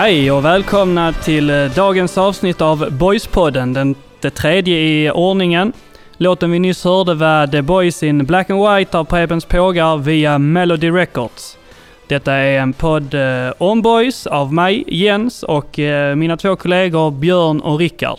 Hej och välkomna till eh, dagens avsnitt av Boyspodden, den, det tredje i ordningen. Låten vi nyss hörde var The Boys in Black and White av Prebens Pågar via Melody Records. Detta är en podd eh, om boys av mig, Jens, och eh, mina två kollegor Björn och Rickard.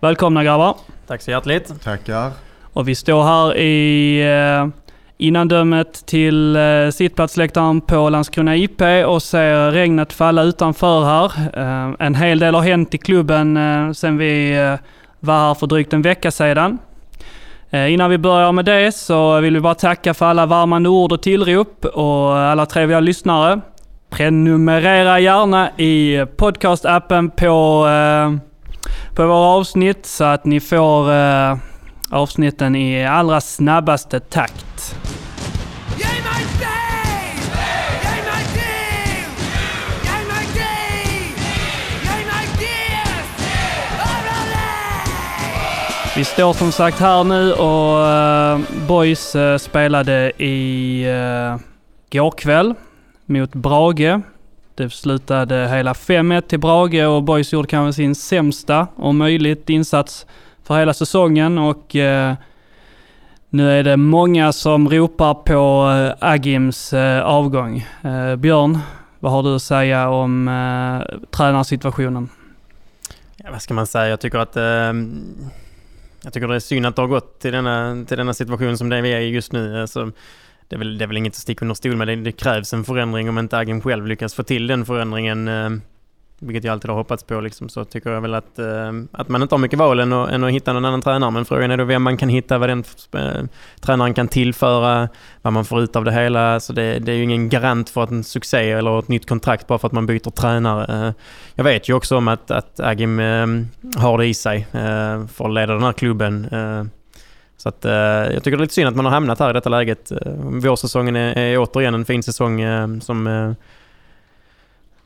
Välkomna grabbar! Tack så hjärtligt! Tackar! Och vi står här i eh, innandömet till eh, sittplatsläktaren på Landskrona IP och ser regnet falla utanför här. Eh, en hel del har hänt i klubben eh, sen vi eh, var här för drygt en vecka sedan. Eh, innan vi börjar med det så vill vi bara tacka för alla varma ord och tillrop och alla trevliga lyssnare. Prenumerera gärna i podcastappen på, på våra avsnitt så att ni får avsnitten i allra snabbaste takt. Vi står som sagt här nu och eh, Boys eh, spelade i eh, uh, går kväll mot Brage. Det slutade hela 5-1 till Brage och Boys gjorde kanske sin sämsta om möjligt insats för hela säsongen och eh, nu är det många som ropar på Agims avgång. Björn, vad har du att säga om eh, tränarsituationen? Ja, vad ska man säga? Jag tycker att... Ehm, jag tycker det är synd att det har gått till denna, till denna situation som det vi är i just nu. Alltså, det, är väl, det är väl inget att sticka under stol med. Det, det krävs en förändring om inte Agim själv lyckas få till den förändringen. Eh, vilket jag alltid har hoppats på liksom, så tycker jag väl att, eh, att man inte har mycket val än att, än att hitta någon annan tränare. Men frågan är då vem man kan hitta, vad den eh, tränaren kan tillföra, vad man får ut av det hela. Så det, det är ju ingen garant för att en succé eller ett nytt kontrakt bara för att man byter tränare. Eh, jag vet ju också om att, att Agim eh, har det i sig eh, för att leda den här klubben. Eh, så att, eh, jag tycker det är lite synd att man har hamnat här i detta läget. Eh, vårsäsongen är, är återigen en fin säsong eh, som eh,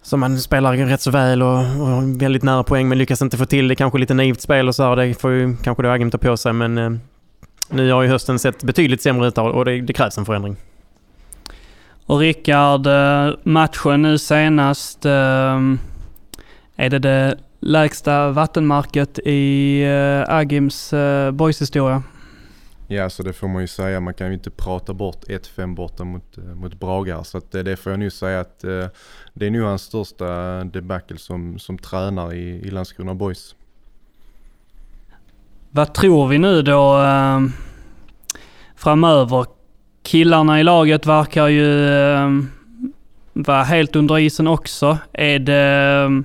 som man spelar rätt så väl och, och väldigt nära poäng men lyckas inte få till det. Kanske lite naivt spel och så här. Det får ju kanske då Agim ta på sig men eh, nu har ju hösten sett betydligt sämre ut och det, det krävs en förändring. Och Rickard, eh, matchen nu senast, eh, är det det lägsta vattenmarket i eh, Agims eh, boys historia? Ja, så det får man ju säga. Man kan ju inte prata bort 1-5 borta mot, eh, mot Bragar. Så att eh, det får jag nu säga att eh, det är nu hans största debacle som, som tränare i, i Landskrona Boys. Vad tror vi nu då eh, framöver? Killarna i laget verkar ju eh, vara helt under isen också. Är det, ehm,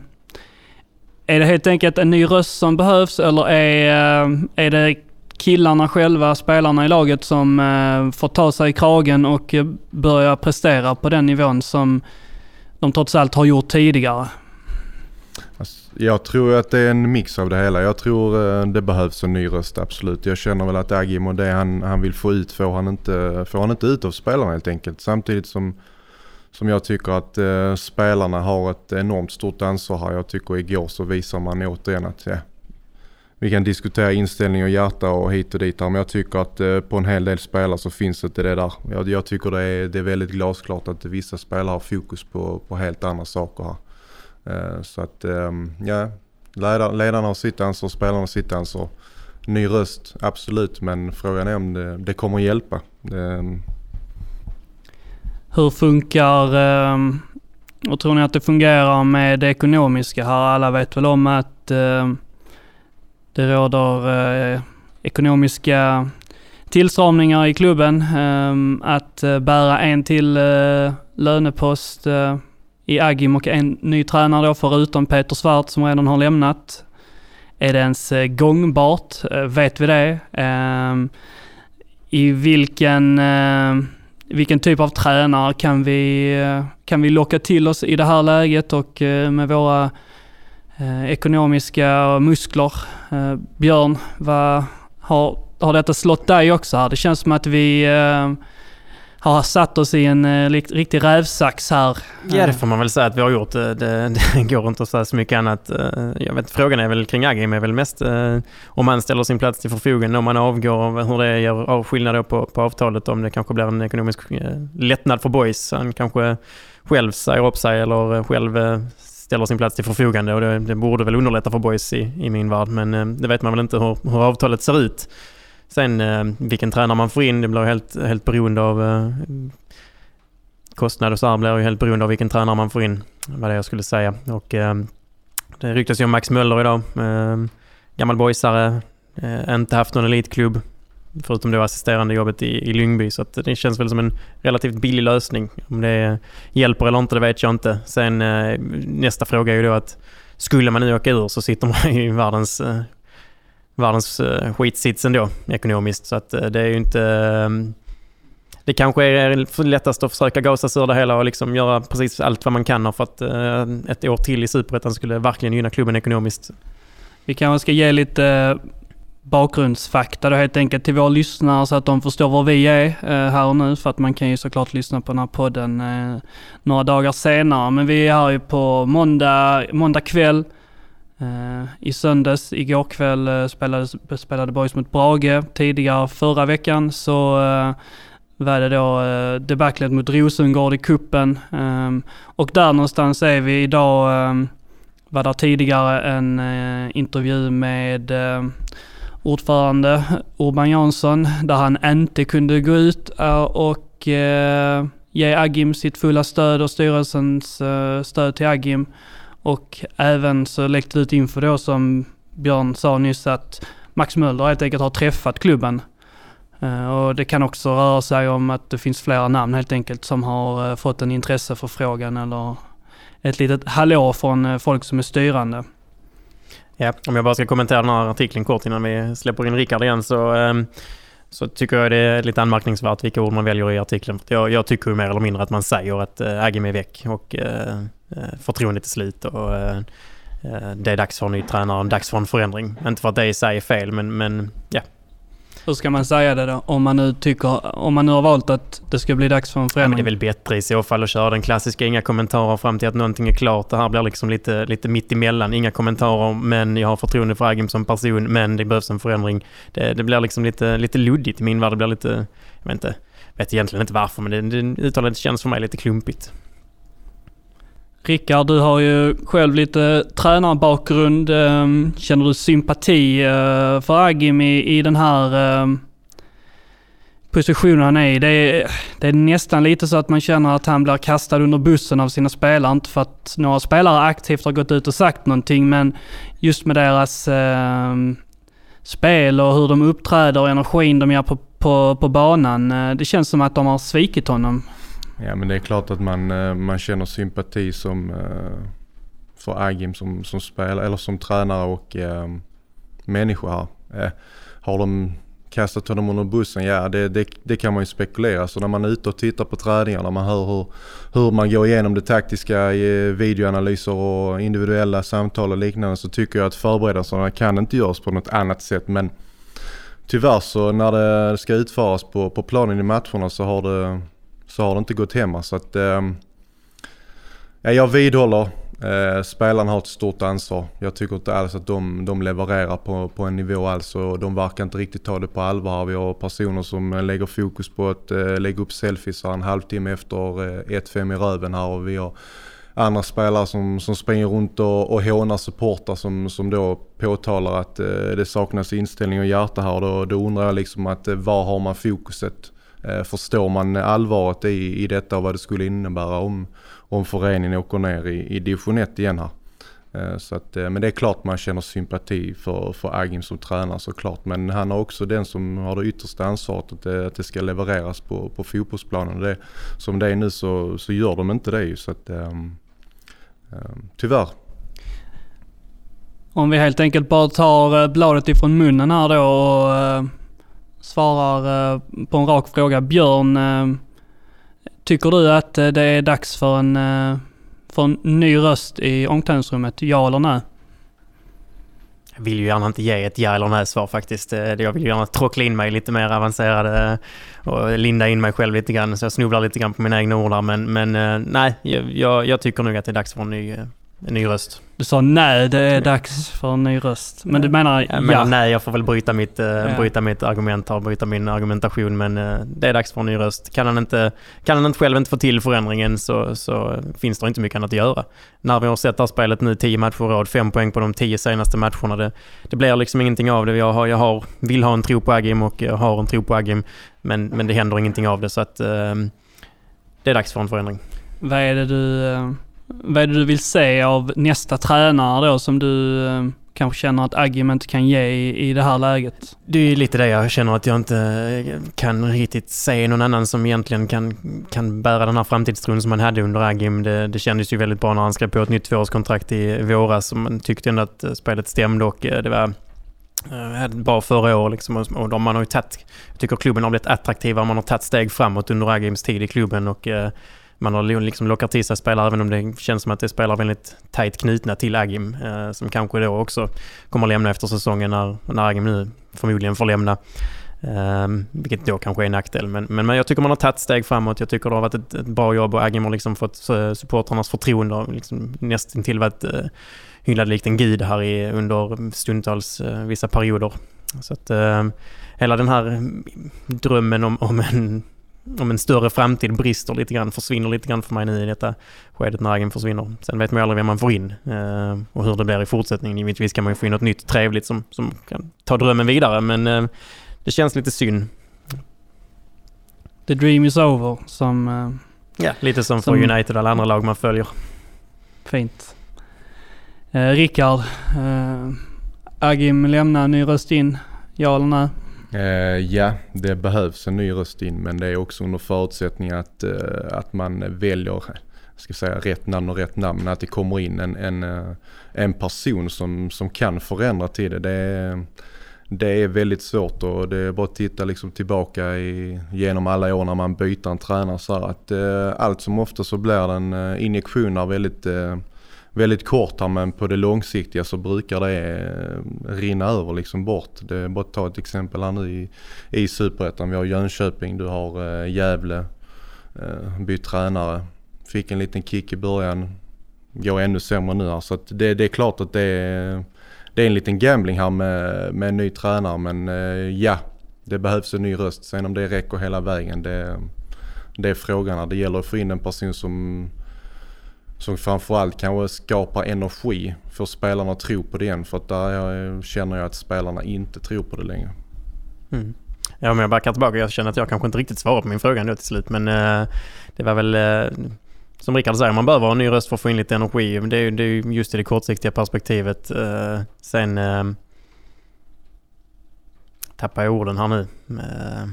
är det helt enkelt en ny röst som behövs eller är, ehm, är det killarna själva, spelarna i laget, som eh, får ta sig i kragen och eh, börja prestera på den nivån som de trots allt har gjort tidigare? Jag tror att det är en mix av det hela. Jag tror eh, det behövs en ny röst, absolut. Jag känner väl att Agim och det han, han vill få ut får han, inte, får han inte ut av spelarna helt enkelt. Samtidigt som, som jag tycker att eh, spelarna har ett enormt stort ansvar här. Jag tycker igår så visar man återigen att ja, vi kan diskutera inställning och hjärta och hit och dit här, men jag tycker att eh, på en hel del spelare så finns inte det där. Jag, jag tycker det är, det är väldigt glasklart att vissa spelare har fokus på, på helt andra saker här. Eh, så att ehm, ja, ledarna har sitt ansvar, spelarna har sitt ansvar. Ny röst, absolut, men frågan är om det, det kommer hjälpa. Det, Hur funkar, ehm, och tror ni att det fungerar med det ekonomiska här? Alla vet väl om att det råder eh, ekonomiska tillstramningar i klubben. Eh, att eh, bära en till eh, lönepost eh, i Agim och en ny tränare då förutom Peter Svart som redan har lämnat. Är det ens eh, gångbart? Eh, vet vi det? Eh, I vilken, eh, vilken typ av tränare kan vi, kan vi locka till oss i det här läget och med våra ekonomiska muskler. Eh, Björn, vad, har, har detta slått dig också här? Det känns som att vi eh, har satt oss i en eh, riktig rävsax här. Ja, det får man väl säga att vi har gjort. Det, det, går inte att säga så mycket annat. Eh, jag vet, frågan är väl kring Agim är väl mest eh, om han ställer sin plats till förfogande, om han avgår, hur det gör skillnad på, på avtalet, om det kanske blir en ekonomisk eh, lättnad för boys. Han kanske själv säger upp sig eller själv ställer sin plats till förfogande och det, det borde väl underlätta för boys i, i min värld. Men eh, det vet man väl inte hur, hur avtalet ser ut. Sen eh, vilken tränare man får in, det blir helt, helt beroende av eh, kostnad och så här blir ju helt beroende av vilken tränare man får in. Vad det jag skulle säga. Och eh, det ryktas ju om Max Möller idag. Eh, gammal boysare, eh, inte haft någon elitklubb. Förutom det assisterande jobbet i, i Lyngby. Så att det känns väl som en relativt billig lösning. Om det hjälper eller inte, det vet jag inte. Sen eh, nästa fråga är ju då att skulle man nu åka ur så sitter man i världens, eh, världens eh, skitsits ändå ekonomiskt. Så att det är ju inte... Det kanske är lättast att försöka gasa sig ur det hela och liksom göra precis allt vad man kan för att ett år till i Superettan skulle verkligen gynna klubben ekonomiskt. Vi kanske ska ge lite bakgrundsfakta då helt enkelt till våra lyssnare så att de förstår var vi är eh, här och nu. För att man kan ju såklart lyssna på den här podden eh, några dagar senare. Men vi är här ju på måndag, måndag kväll. Eh, I söndags, igår kväll spelade, spelade Boys mot Brage. Tidigare förra veckan så var det då debaclet mot Rosengård i kuppen Och där någonstans är vi idag. var där tidigare en intervju med ordförande Urban Jansson där han inte kunde gå ut eh, och eh, ge Agim sitt fulla stöd och styrelsens eh, stöd till Agim. Och även så läckte det ut info då som Björn sa nyss att Max Möller helt enkelt har träffat klubben. Och det kan också röra sig om att det finns flera namn helt enkelt som har fått en intresseförfrågan eller ett litet hallå från folk som är styrande. Ja, om jag bara ska kommentera den här artikeln kort innan vi släpper in Rickard igen så, ehm, så tycker jag det är lite anmärkningsvärt vilka ord man väljer i artikeln. För jag, jag tycker ju mer eller mindre att man säger att eh, Agim är väck och eh, eh, förtroendet är slut och det är dags för en ny tränare dags för en förändring. Inte för att det i sig är fel men, men ja. Hur ska man säga det då? Om man nu tycker, om man nu har valt att det ska bli dags för en ja men förändring. det är väl bättre i så fall att köra den klassiska inga kommentarer fram till att någonting är klart. Det här blir liksom lite, lite mitt emellan. Inga kommentarer men jag har förtroende för Agim som person men det behövs en förändring. Det, det blir liksom lite, lite luddigt i min värld. Det blir lite, jag vet inte, vet egentligen inte varför men det, det uttalandet känns för mig lite klumpigt. Rickard, du har ju själv lite tränarbakgrund. Ehm, känner du sympati eh, för Agim i, i den här ehm, positionen han är i? Det är, det är nästan lite så att man känner att han blir kastad under bussen av sina spelare. Inte för att några spelare aktivt har gått ut och sagt någonting, men just med deras ehm, spel och hur de uppträder och energin de gör på, på, på banan. Eh, det känns som att de har svikit honom. Ja men det är klart att man, eh, man känner sympati som eh, för Agim som, som spelare eller som tränare och eh, människa här. Eh, har de kastat honom under bussen? Ja det, det, det kan man ju spekulera. Så när man är ute och tittar på träningarna och man hör hur, hur man går igenom det taktiska i eh, videoanalyser och individuella samtal och liknande så tycker jag att förberedelserna kan inte göras på något annat sätt. Men tyvärr så när det ska utföras på, på planen i matcherna så har det så har det inte gått hemma. Så att, eh, ja, jag vidhåller, eh, spelarna har ett stort ansvar. Jag tycker inte alls att de, de levererar på, på en nivå alls och de verkar inte riktigt ta det på allvar. Vi har personer som lägger fokus på att eh, lägga upp selfies här en halvtimme efter eh, 1-5 i röven här och vi har andra spelare som, som springer runt och, och hånar supportrar som, som då påtalar att eh, det saknas inställning och hjärta här. Då, då undrar jag liksom att eh, var har man fokuset? Eh, förstår man allvaret i, i detta och vad det skulle innebära om, om föreningen åker ner i, i division 1 igen här. Eh, så att, eh, men det är klart man känner sympati för, för Agim som tränare såklart. Men han är också den som har det yttersta ansvaret att det, att det ska levereras på, på fotbollsplanen. Det, som det är nu så, så gör de inte det. Så att, um, um, tyvärr. Om vi helt enkelt bara tar bladet ifrån munnen här då och svarar eh, på en rak fråga. Björn, eh, tycker du att eh, det är dags för en, för en ny röst i omklädningsrummet? Ja eller nej? Jag vill ju gärna inte ge ett ja eller nej svar faktiskt. Jag vill gärna tråckla in mig lite mer avancerade och linda in mig själv lite grann. Så jag snubblar lite grann på mina egna ord där. Men, men nej, jag, jag, tycker nog att det är dags för en ny, en ny röst. Du sa nej, det är dags för en ny röst. Men du menar Jag menar, ja? nej, jag får väl bryta mitt, eh, Ja. bryta mitt argument här, bryta min argumentation, men eh, det är dags för en ny röst. Kan han inte, kan han inte själv inte få till förändringen så, så finns det inte mycket annat att göra. När vi har sett det här spelet nu, 10 matcher i rad, fem poäng på de tio senaste matcherna, det, det blir liksom ingenting av det. Jag, har, jag har, vill ha en tro på Agim och jag har en tro på Agim, men, men det händer ingenting av det, så att eh, det är dags för en förändring. Vad är det du, eh, vad är det du vill se av nästa tränare då som du eh, kanske känner att Agim inte kan ge i, i det här läget? Det är lite det jag känner att jag inte eh, kan riktigt se någon annan som egentligen kan, kan bära den här framtidstron som man hade under Agim. Det, det kändes ju väldigt bra när han skrev på ett nytt tvåårskontrakt i våras. och Man tyckte ändå att eh, spelet stämde och eh, det var hade bra förra året. liksom och- de, man har ju tagit, jag tycker klubben har blivit attraktivare, man har tagit steg framåt under Agims tid i klubben och eh, man har liksom lockat till sig spelare även om det känns som att det är spelare väldigt tajt knutna till Agim eh, som kanske då också kommer att lämna efter säsongen när, när Agim nu förmodligen får lämna. Eh, vilket då kanske är en nackdel. Men, men, men jag tycker man har tagit steg framåt. Jag tycker det har varit ett, ett bra jobb och Agim har liksom fått eh, supportrarnas förtroende och liksom nästintill varit eh, hyllad likt en gud här i, under stundtals eh, vissa perioder. Så att eh, hela den här drömmen om, om en om en större framtid brister lite grann, försvinner lite grann för mig nu i detta skedet när Agim försvinner. Sen vet man ju aldrig vem man får in eh, och hur det blir i fortsättningen. Givetvis kan man ju få in något nytt trevligt som, som kan ta drömmen vidare men eh, det känns lite synd. The dream is over som eh, Ja, lite som, Som- för United och alla andra lag man följer. fint. Eh, Rickard, eh, Agim lämnar, ny röst in. Ja eller nej? Eh, ja, det behövs en ny röst in men det är också under förutsättning att, eh, att man väljer ska säga, rätt namn och rätt namn. Att det kommer in en, en, eh, en person som, som kan förändra till det. Det är, det är väldigt svårt och det är bara att titta liksom tillbaka i, genom alla år när man byter en tränare så här att eh, allt som ofta så blir det en eh, injektion väldigt eh, väldigt kort här men på det långsiktiga så brukar det eh, rinna över liksom bort. Det är bara att ta ett exempel här nu i, i Superettan. Vi har Jönköping, du har eh, Gävle, eh, bytt tränare. Fick en liten kick i början, går ännu sämre nu här. Så att det, det är klart att det är, det är en liten gambling här med, med en ny tränare men ja, det behövs en ny röst. Sen om det räcker hela vägen det, det är frågan. Det gäller att få in en person som som framförallt kanske skapar energi för spelarna att tro på det igen. För att där eh, känner jag att spelarna inte tror på det längre. Mm. Ja, men jag backar tillbaka. Jag känner att jag kanske inte riktigt svarar på min fråga nu till slut. Men eh, det var väl eh, som Rickard säger, man behöver ha en ny röst för att få in lite energi. Det är ju det är just i det kortsiktiga perspektivet. Eh, sen eh, tappar jag orden här nu. Eh,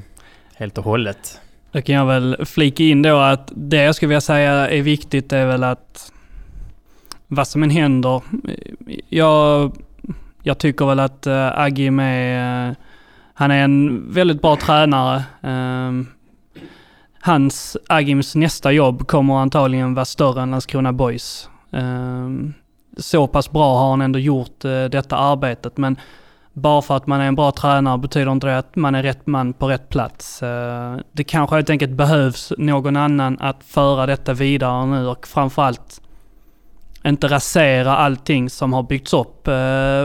helt och hållet. Då kan jag väl flika in då att det jag skulle vilja säga är viktigt är väl att vad som än händer. Jag, jag tycker väl att eh, Agim är, eh, han är en väldigt bra tränare. Ehm, hans, Agims nästa jobb kommer antagligen vara större än Landskrona Boys. Ehm, så pass bra har han ändå gjort eh, detta arbetet men bara för att man är en bra tränare betyder inte det att man är rätt man på rätt plats. Eh, det kanske helt enkelt behövs någon annan att föra detta vidare nu och framförallt inte rasera allting som har byggts upp eh,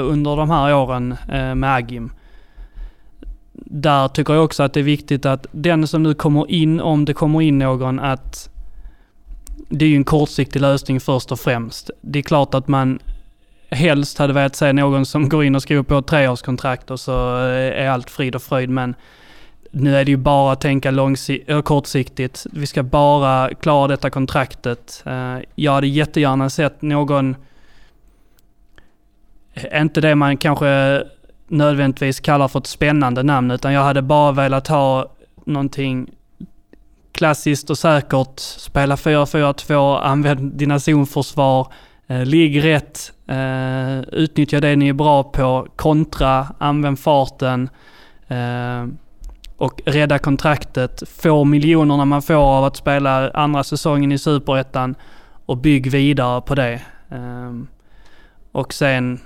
under de här åren eh, med Agim. Där tycker jag också att det är viktigt att den som nu kommer in, om det kommer in någon, att det är ju en kortsiktig lösning först och främst. Det är klart att man helst hade velat se någon som går in och skriver på ett treårskontrakt och så eh, är allt frid och fröjd. Men nu är det ju bara att tänka långsi- eh, kortsiktigt. Vi ska bara klara detta kontraktet. Eh, jag hade jättegärna sett någon, inte det man kanske nödvändigtvis kallar för ett spännande namn, utan jag hade bara velat ha någonting klassiskt och säkert. Spela 4-4-2, använd dina zonförsvar, Eh, ligg rätt, eh, utnyttja det ni är bra på, kontra, använd farten eh, och rädda kontraktet. Få miljonerna man får av att spela andra säsongen i Superettan och bygg vidare på det. Och sen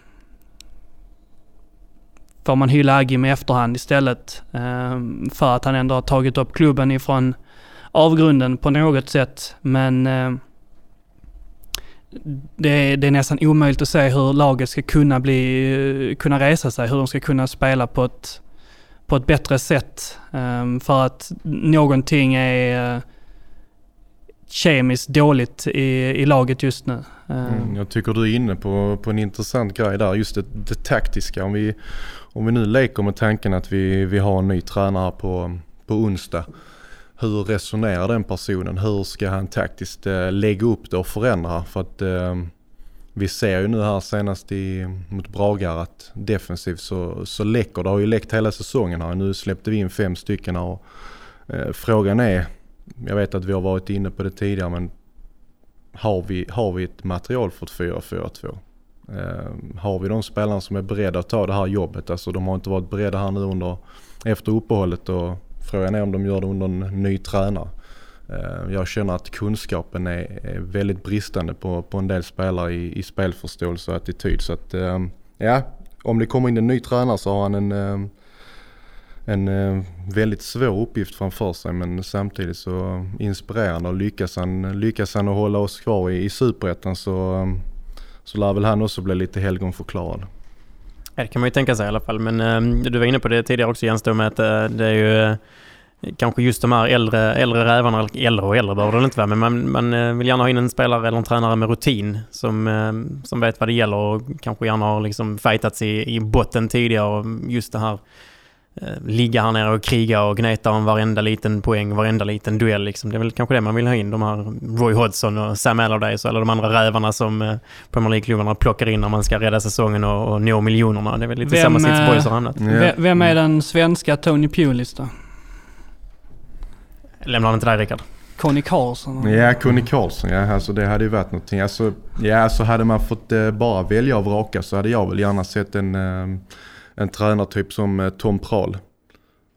får man hylla Agim i efterhand istället för att han ändå har tagit upp klubben ifrån avgrunden på något sätt. Men eh, det, är, det är nästan omöjligt att se hur laget ska kunna, bli, kunna resa sig, hur de ska kunna spela på ett, på ett bättre sätt. Um, för att någonting är uh, kemiskt dåligt i, i laget just nu. Ehm. Mm, jag tycker du är inne på, på en intressant grej där, just det, det taktiska. Om vi, om vi nu leker med tanken att vi, vi har en ny tränare på, på onsdag. Hur resonerar den personen? Hur ska han taktiskt eh, lägga upp det och förändra? För att eh, vi ser ju nu här senast i, mot Bragar att defensivt så, så läcker det. har ju läckt hela säsongen här. Nu släppte vi in fem stycken här. Och, eh, frågan är, jag vet att vi har varit inne på det tidigare men har vi, har vi ett material för ett 4-4-2? Eh, har vi de spelarna som är beredda att ta det här jobbet? Alltså de har inte varit beredda här nu under, efter uppehållet och frågan är om de gör det under en ny tränare. Eh, jag känner att kunskapen är, är väldigt bristande på, på en del spelare i, i spelförståelse och attityd. Så att eh, ja, om det kommer in en ny tränare så har han en eh, en väldigt svår uppgift framför sig men samtidigt så inspirerande och lyckas han, lyckas han att hålla oss kvar i, i superettan så, så lär väl han också bli lite helgonförklarad. Det kan man ju tänka sig i alla fall. Men eh, du var inne på det tidigare också Jens, då med att eh, det är ju eh, kanske just de här äldre, äldre rävarna, eller äldre och äldre behöver det inte vara, men man, man eh, vill gärna ha in en spelare eller en tränare med rutin som, ehm, som vet vad det gäller och kanske gärna har liksom fightats i, i botten tidigare och just det här ligga här nere och kriga och gneta om varenda liten poäng, varenda liten duell. Liksom. Det är väl kanske det man vill ha in. De här Roy Hodgson och Sam Allardyce eller de andra rävarna som eh, Premier League-klubbarna plockar in när man ska rädda säsongen och, och nå miljonerna. Det är väl lite Vem, samma sits eh, boys har hamnat. Ja. ve- Vem är den svenska Tony Pulis då? Lämnar den till dig Rickard. Conny Karlsson? Ja, Conny Karlsson, ja alltså det hade ju varit någonting. Alltså, ja, alltså hade man fått eh, bara välja och vraka så hade jag väl gärna sett en, eh, en tränartyp som eh, Tom Prahl.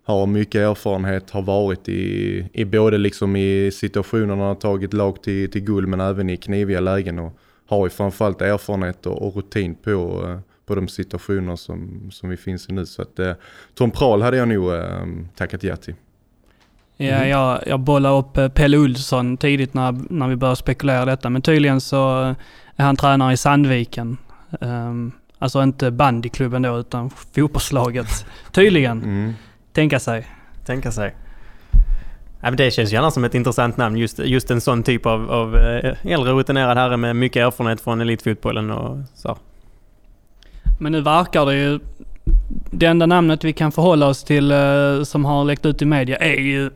Har mycket erfarenhet, har varit i, i både liksom i situationer när han har tagit lag till, till guld men även i kniviga lägen och har ju framförallt erfarenhet och, rutin på, eh, på de situationer som, som vi finns i nu. Så att eh, Tom Prahl hade jag nog eh, tackat ja till. Ja, Mhm. jag, jag bollade upp eh, Pelle Olsson tidigt när, när vi började spekulera detta. Men tydligen så är han tränare i Sandviken. Um, alltså inte bandyklubben då, utan fotbollslaget. Tydligen. Mm. Tänka sig. Tänka sig. Ja, men det känns gärna som ett intressant namn. Just, just en sån typ av, av eh, äldre rutinerad herre med mycket erfarenhet från elitfotbollen och så. Men nu verkar det ju... Det enda namnet vi kan förhålla oss till eh, som har läckt ut i media är ju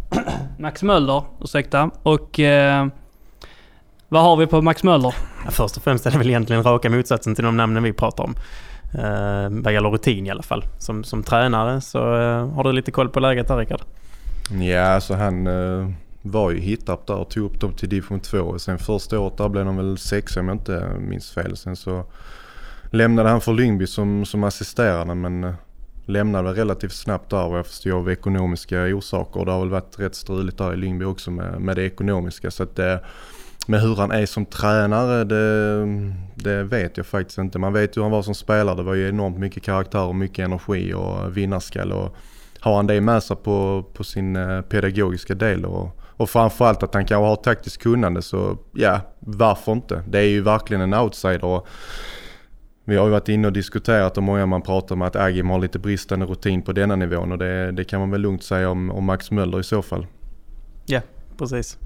Max Möller, ursäkta. Och eh, vad har vi på Max Möller? Ja, först och främst är det väl egentligen raka motsatsen till de namnen vi pratar om. Eh, vad gäller rutin i alla fall. Som, som tränare så eh, har du lite koll på läget där Rickard? Ja, alltså han eh, var ju hittapp där och tog upp dem till division 2. Och sen första året där blev de väl sexa om jag inte minns fel. Sen så lämnade han för Lyngby som, som assisterande men eh, lämnade väl relativt snabbt där vad jag förstår av ekonomiska orsaker. Det har väl varit rätt struligt där i Lyngby också med, med det ekonomiska. Så att eh, men hur han är som tränare, det, det vet jag faktiskt inte. Man vet hur han var som spelare. Det var ju enormt mycket karaktär och mycket energi och vinnarskalle. Och har han det med sig på, på sin eh, pedagogiska del och, och framförallt att han kanske har taktiskt kunnande så ja, varför inte? Det är ju verkligen en outsider. Och vi har ju varit inne och diskuterat och många man pratar med att Agim har lite bristande rutin på denna nivån och det, det kan man väl lugnt säga om, om Max Möller i så fall. Ja, Precis.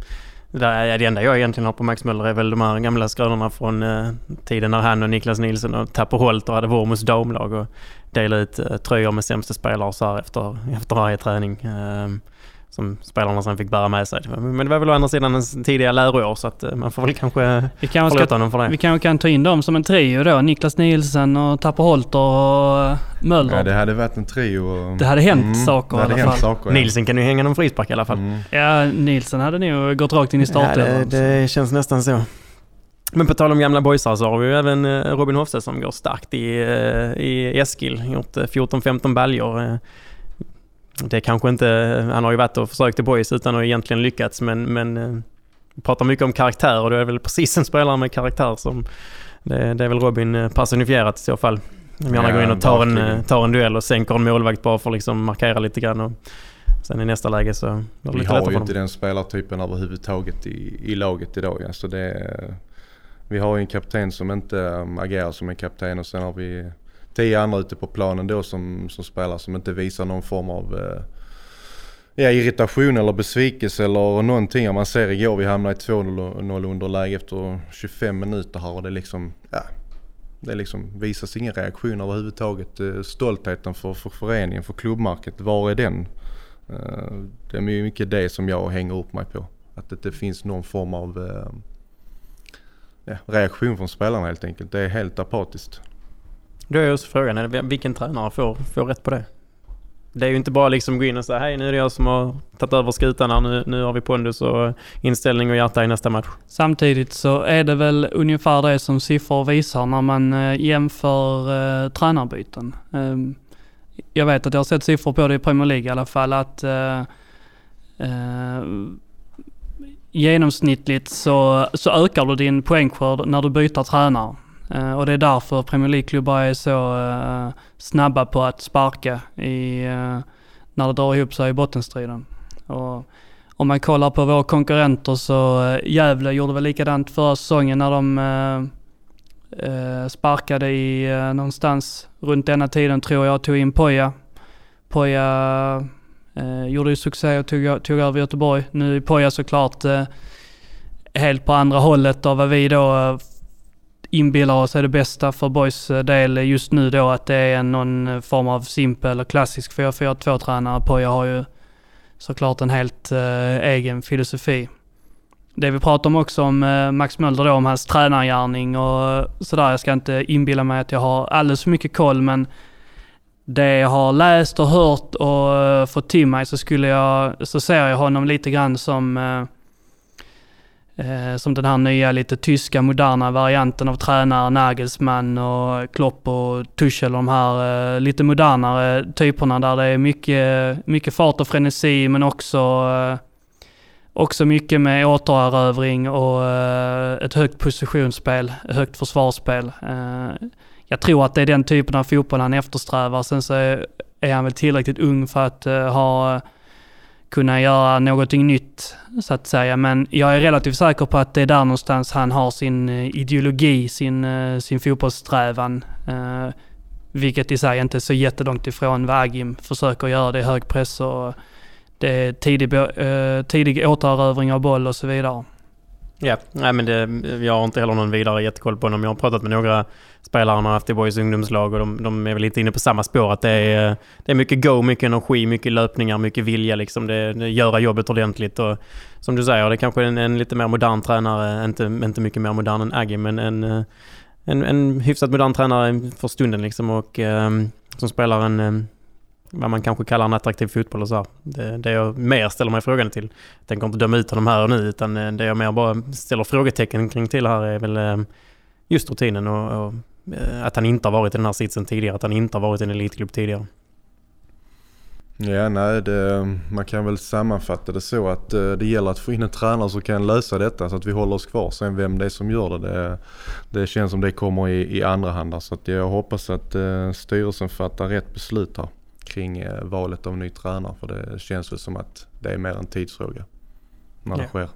Det, där, det enda jag egentligen har på Max Möller är väl de här gamla skrönorna från eh, tiden när han och Niklas Nilsson och Tapper Holt hade Wormos damlag och delade ut eh, tröjor med sämsta spelare så här efter, efter varje träning. Eh, som spelarna sen fick bära med sig. Men det var väl å andra sidan en tidiga läroår så att eh, man får väl kanske Vi kanske, förlåta ska, honom för det. vi kanske kan ta in dem som en trio då. Niklas Nielsen och Tapper Holter och eh, Möller. Ja, det, det hade varit en trio. Och, hade hänt saker det i hade alla hänt fall. saker. ja. Nilsen kan ju hänga någon frispark i alla fall. Mm. Ja, Nielsen hade nog gått rakt in i Ja, det, startelvan. det känns nästan så. Men på tal om gamla boysar så har vi ju även eh, Robin Hofstad som går starkt i, i Eskil. Gjort eh, 14-15 baljor. Eh, Det kanske inte... Han har ju varit och försökt i boys utan att egentligen lyckats men, men eh, vi pratar mycket om karaktär och det är väl precis en spelare med karaktär som... Det, det är väl Robin eh, personifierat i så fall. Om gärna Ja, går in och tar en, eh, tar en duell och sänker en målvakt bara för att liksom markera lite grann. Och sen i nästa läge så blir det Vi har ju inte den spelartypen överhuvudtaget i, i laget idag. Alltså det, vi har ju en kapten som inte agerar som en kapten och sen har vi tio andra ute på planen då som, som spelar som inte visar någon form av eh, ja, irritation eller besvikelse eller någonting. Man ser igår vi hamnade i 2-0 underläge efter 25 minuter här och det liksom, ja, det liksom visas ingen reaktion överhuvudtaget. Eh, stoltheten för, för föreningen, för klubbmarket, var är den? Eh, Det är mycket det som jag hänger upp mig på. Att det inte finns någon form av eh, ja, reaktion från spelarna helt enkelt. Det är helt apatiskt. Då är också frågan, vilken tränare får, får rätt på det? Det är ju inte bara liksom gå in och säga hej nu är det jag som har tagit över skutan här, nu, nu har vi pondus och inställning och hjärta i nästa match. Samtidigt så är det väl ungefär det som siffror visar när man eh, jämför eh, tränarbyten. Eh, jag vet att jag har sett siffror på det i Premier League i alla fall att eh, eh, genomsnittligt så, så ökar du din poängskörd när du byter tränare. Eh, och det är därför Premier League-klubbar är så eh, snabba på att sparka i, eh, när det drar ihop sig i bottenstriden. Och om man kollar på våra konkurrenter så uh, Gävle gjorde väl likadant förra säsongen när de sparkade i någonstans runt denna tiden tror jag tog in Poja. Poja gjorde ju succé och tog, tog över Göteborg. Nu är Poja såklart helt på andra hållet av vad vi då inbillar oss är det bästa för Boys eh, del just nu då att det är någon eh, form av simpel och klassisk 4-4-2-tränare. Poja har ju såklart en helt eh, egen filosofi. Det vi pratar om också om eh, Max Mölder då, om hans tränargärning och eh, sådär. Jag ska inte inbilla mig att jag har alldeles för mycket koll men det jag har läst och hört och eh, fått till mig så skulle jag, så ser jag honom lite grann som eh, Eh, som den här nya lite tyska moderna varianten av tränare, Nagelsmann och Klopp och Tuchel, de här eh, lite modernare typerna där det är mycket, mycket fart och frenesi men också, eh, också mycket med återerövring och eh, ett högt positionsspel, ett högt försvarsspel. Eh, jag tror att det är den typen av fotboll han eftersträvar. Sen så är, han väl tillräckligt ung för att ha kunna göra någonting nytt så att säga. Men jag är relativt säker på att det är där någonstans han har sin eh, ideologi, sin, eh, sin fotbollssträvan. Eh, vilket i sig inte är så jättelångt ifrån vad Agim försöker göra. Det är hög press och det är tidig, eh, tidig återerövring av boll och så vidare. Ja, nej men det, jag har inte heller någon vidare jättekoll på honom. Jag har pratat med några spelare han har haft i Boys ungdomslag och de, de är väl lite inne på samma spår. Att det är, det är mycket go, mycket energi, mycket löpningar, mycket vilja liksom. Det, det göra jobbet ordentligt och som du säger, det är kanske en, en lite mer modern tränare. Inte, inte mycket mer modern än Aggie, men en, en, en hyfsat modern tränare för stunden liksom och um, som spelar en ehm, vad man kanske kallar en attraktiv fotboll och så här. Det, det jag mer ställer mig frågan till. Jag tänker inte döma ut honom här och nu utan eh, det jag mer bara ställer frågetecken kring till här är väl eh, just rutinen och, och eh, att han inte har varit i den här sitsen tidigare. Att han inte har varit i en elitklubb tidigare. Ja, nej, det, man kan väl sammanfatta det så att det gäller att få in en tränare som kan lösa detta så att vi håller oss kvar. Sen vem det är som gör det, det, det känns som det kommer i, i andra hand. Så att jag hoppas att styrelsen fattar rätt beslut här kring eh, valet av ny tränare. För det känns väl som att det är mer en tidsfråga när det Ja. sker.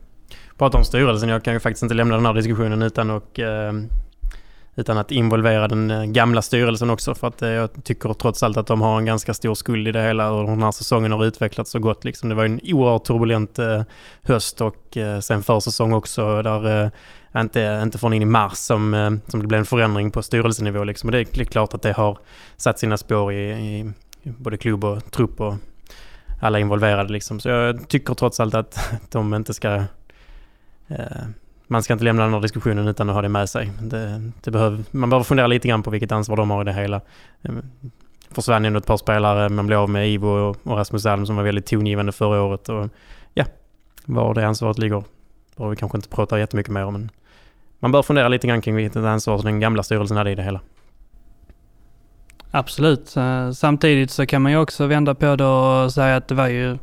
Prata om styrelsen, jag kan ju faktiskt inte lämna den här diskussionen utan, och, eh, utan att involvera den eh, gamla styrelsen också för att jag tycker trots allt att de har en ganska stor skuld i det hela och den här säsongen har utvecklats så gott. Liksom. Det var en oerhört turbulent höst och sen försäsong också där inte, inte från in i mars som, som det blev en förändring på styrelsenivå. Liksom. Och det är klart att det har satt sina spår i, i både klubb och trupp och alla involverade. Liksom. Så jag tycker trots allt att de inte ska Eh, Man ska inte lämna den här diskussionen utan att ha det med sig. Det, det behöv, man behöver fundera lite grann på vilket ansvar de har i det hela. Ehm, försvann ändå ett par spelare, man blev av med Ivo och- och Rasmus Alm som var väldigt tongivande förra året. Och ja, var det ansvaret ligger behöver vi kanske inte prata jättemycket mer om. Men man bör fundera lite grann kring vilket ansvar som den gamla styrelsen hade i det hela. Absolut. Eh, samtidigt så kan man ju också vända på det och säga att det var ju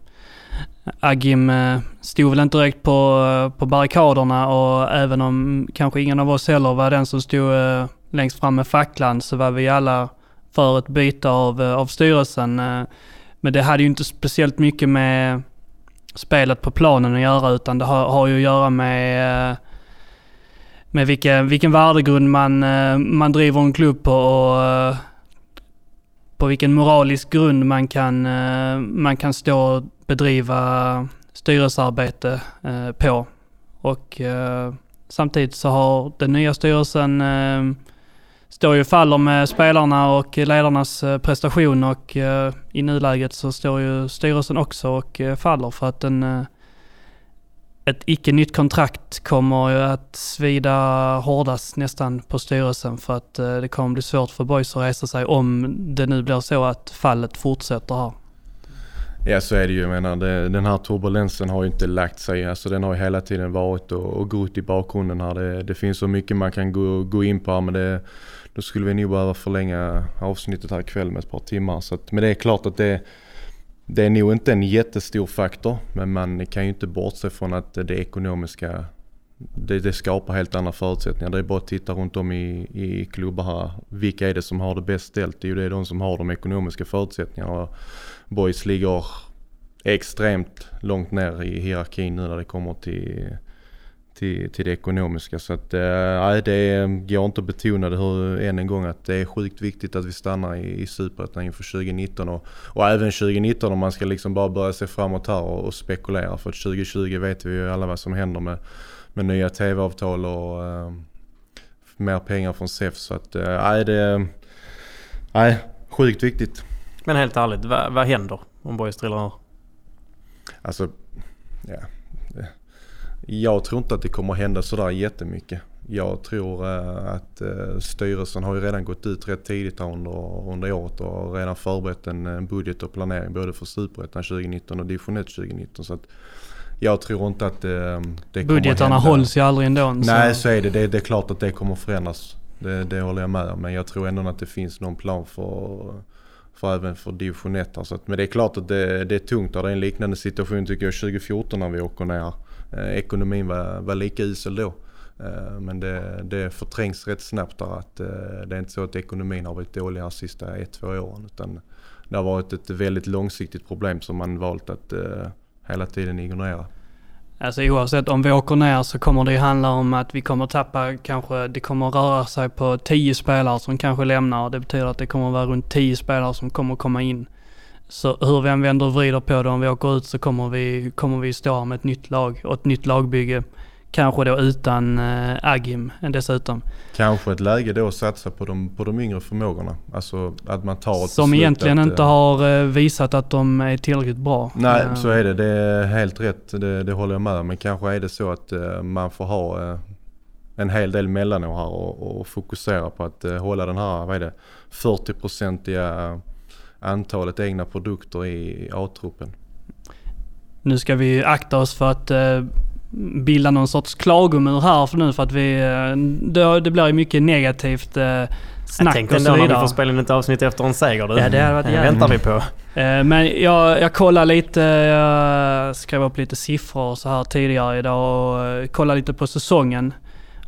Agim eh, stod väl inte direkt på, på barrikaderna och även om kanske ingen av oss heller var den som stod eh, längst fram med facklan så var vi alla för ett byte av, av styrelsen. Men det hade ju inte speciellt mycket med spelet på planen att göra utan det har, har ju att göra med, med vilken, vilken värdegrund man, man driver en klubb på och på vilken moralisk grund man kan, eh, man kan stå och bedriva styrelsearbete eh, på. Och eh, samtidigt så har den nya styrelsen står ju och faller med spelarna och ledarnas prestation och i nuläget så står ju styrelsen också och faller för att den ett icke nytt kontrakt kommer ju att svida hårdast nästan på styrelsen för att eh, det kommer bli svårt för boys att resa sig om det nu blir så att fallet fortsätter här. Ja så är det ju. Jag menar, det, den här turbulensen har ju inte lagt sig. Alltså den har ju hela tiden varit och, och gått i bakgrunden här. Det, det finns så mycket man kan gå, gå in på här men det, då skulle vi nog behöva förlänga avsnittet här ikväll med ett par timmar. Så att, men det är klart att det, det är nog inte en jättestor faktor. Men man kan ju inte bortse från att det ekonomiska det, det skapar helt andra förutsättningar. Det är bara att titta runt om i, i klubbar här. Vilka är det som har det bäst ställt? Det är ju det de som har de ekonomiska förutsättningarna. Boys ligger extremt långt ner i hierarkin nu när det kommer till, till, till det ekonomiska. Så att, äh, det går inte att betona det hur, än en gång att det är sjukt viktigt att vi stannar i, i Superettan inför 2019 och, och även 2019 om man ska liksom bara börja se framåt här och, och spekulera. För att 2020 vet vi ju alla vad som händer med, med nya tv-avtal och äh, mer pengar från SEF. Så att, äh, det är sjukt viktigt. Men helt ärligt, vad, vad händer om Boys trillar ner? Alltså, ja. Jag tror inte att det kommer hända sådär jättemycket. Jag tror äh, att äh, styrelsen har ju redan gått ut rätt tidigt under, under året och redan förberett en, budget och planering både för Superettan 2019 och Division 1 2019. Så jag tror inte att äh, det kommer Budgetarna hända. hålls ju aldrig ändå. Nej, så är det. det. Det är klart att det kommer förändras. Det, det håller jag med om. Men jag tror ändå att det finns någon plan för för även för division 1. Så att, men det är klart att det, det är tungt det är en liknande situation tycker jag 2014 när vi åker ner. Eh, ekonomin var, var lika usel då. Eh, men det, det förträngs rätt snabbt där att eh, det är inte så att ekonomin har varit dålig här sista ett, två åren. Utan det har varit ett väldigt långsiktigt problem som man valt att eh, hela tiden ignorera. Alltså oavsett om vi åker ner så kommer det ju handla om att vi kommer tappa kanske, det kommer röra sig på 10 spelare som kanske lämnar och det betyder att det kommer vara runt 10 spelare som kommer komma in. Så hur vi än vänder och vrider på det, om vi åker ut så kommer vi, kommer vi stå här med ett nytt lag och ett nytt lagbygge. Kanske då utan äh, Agim dessutom. Kanske ett läge då att satsa på de, på de yngre förmågorna. Alltså att man tar ett Som egentligen att, inte har äh, visat att de är tillräckligt bra. Nej, äh, så är det. Det är helt rätt. Det, det håller jag med om. Men kanske är det så att äh, man får ha äh, en hel del mellanår här och, och fokusera på att hålla den här, vad är det, 40-procentiga antalet egna produkter i A-truppen. Nu ska vi akta oss för att bilda någon sorts klagomur här för nu för att vi... Det, det blir ju mycket negativt eh, snack Jag tänkte och så ändå vidare. när vi får spela in ett avsnitt efter en seger. Du. Ja, det hade varit Det jävligt. väntar vi på. Eh, Men jag, jag kollade lite, jag skrev upp lite siffror så här tidigare idag och eh, kollade lite på säsongen.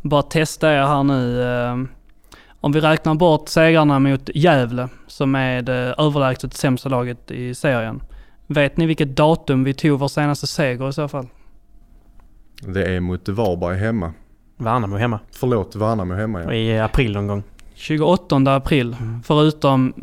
Bara testa er här nu. Eh, Om vi räknar bort segrarna mot Gävle som är det överlägset sämsta laget i serien. Vet ni vilket datum vi tog vår senaste seger i så fall? Det är mot Varberg hemma. Värnamo hemma. Förlåt, Värnamo hemma ja. I april någon gång. 28 april. Förutom,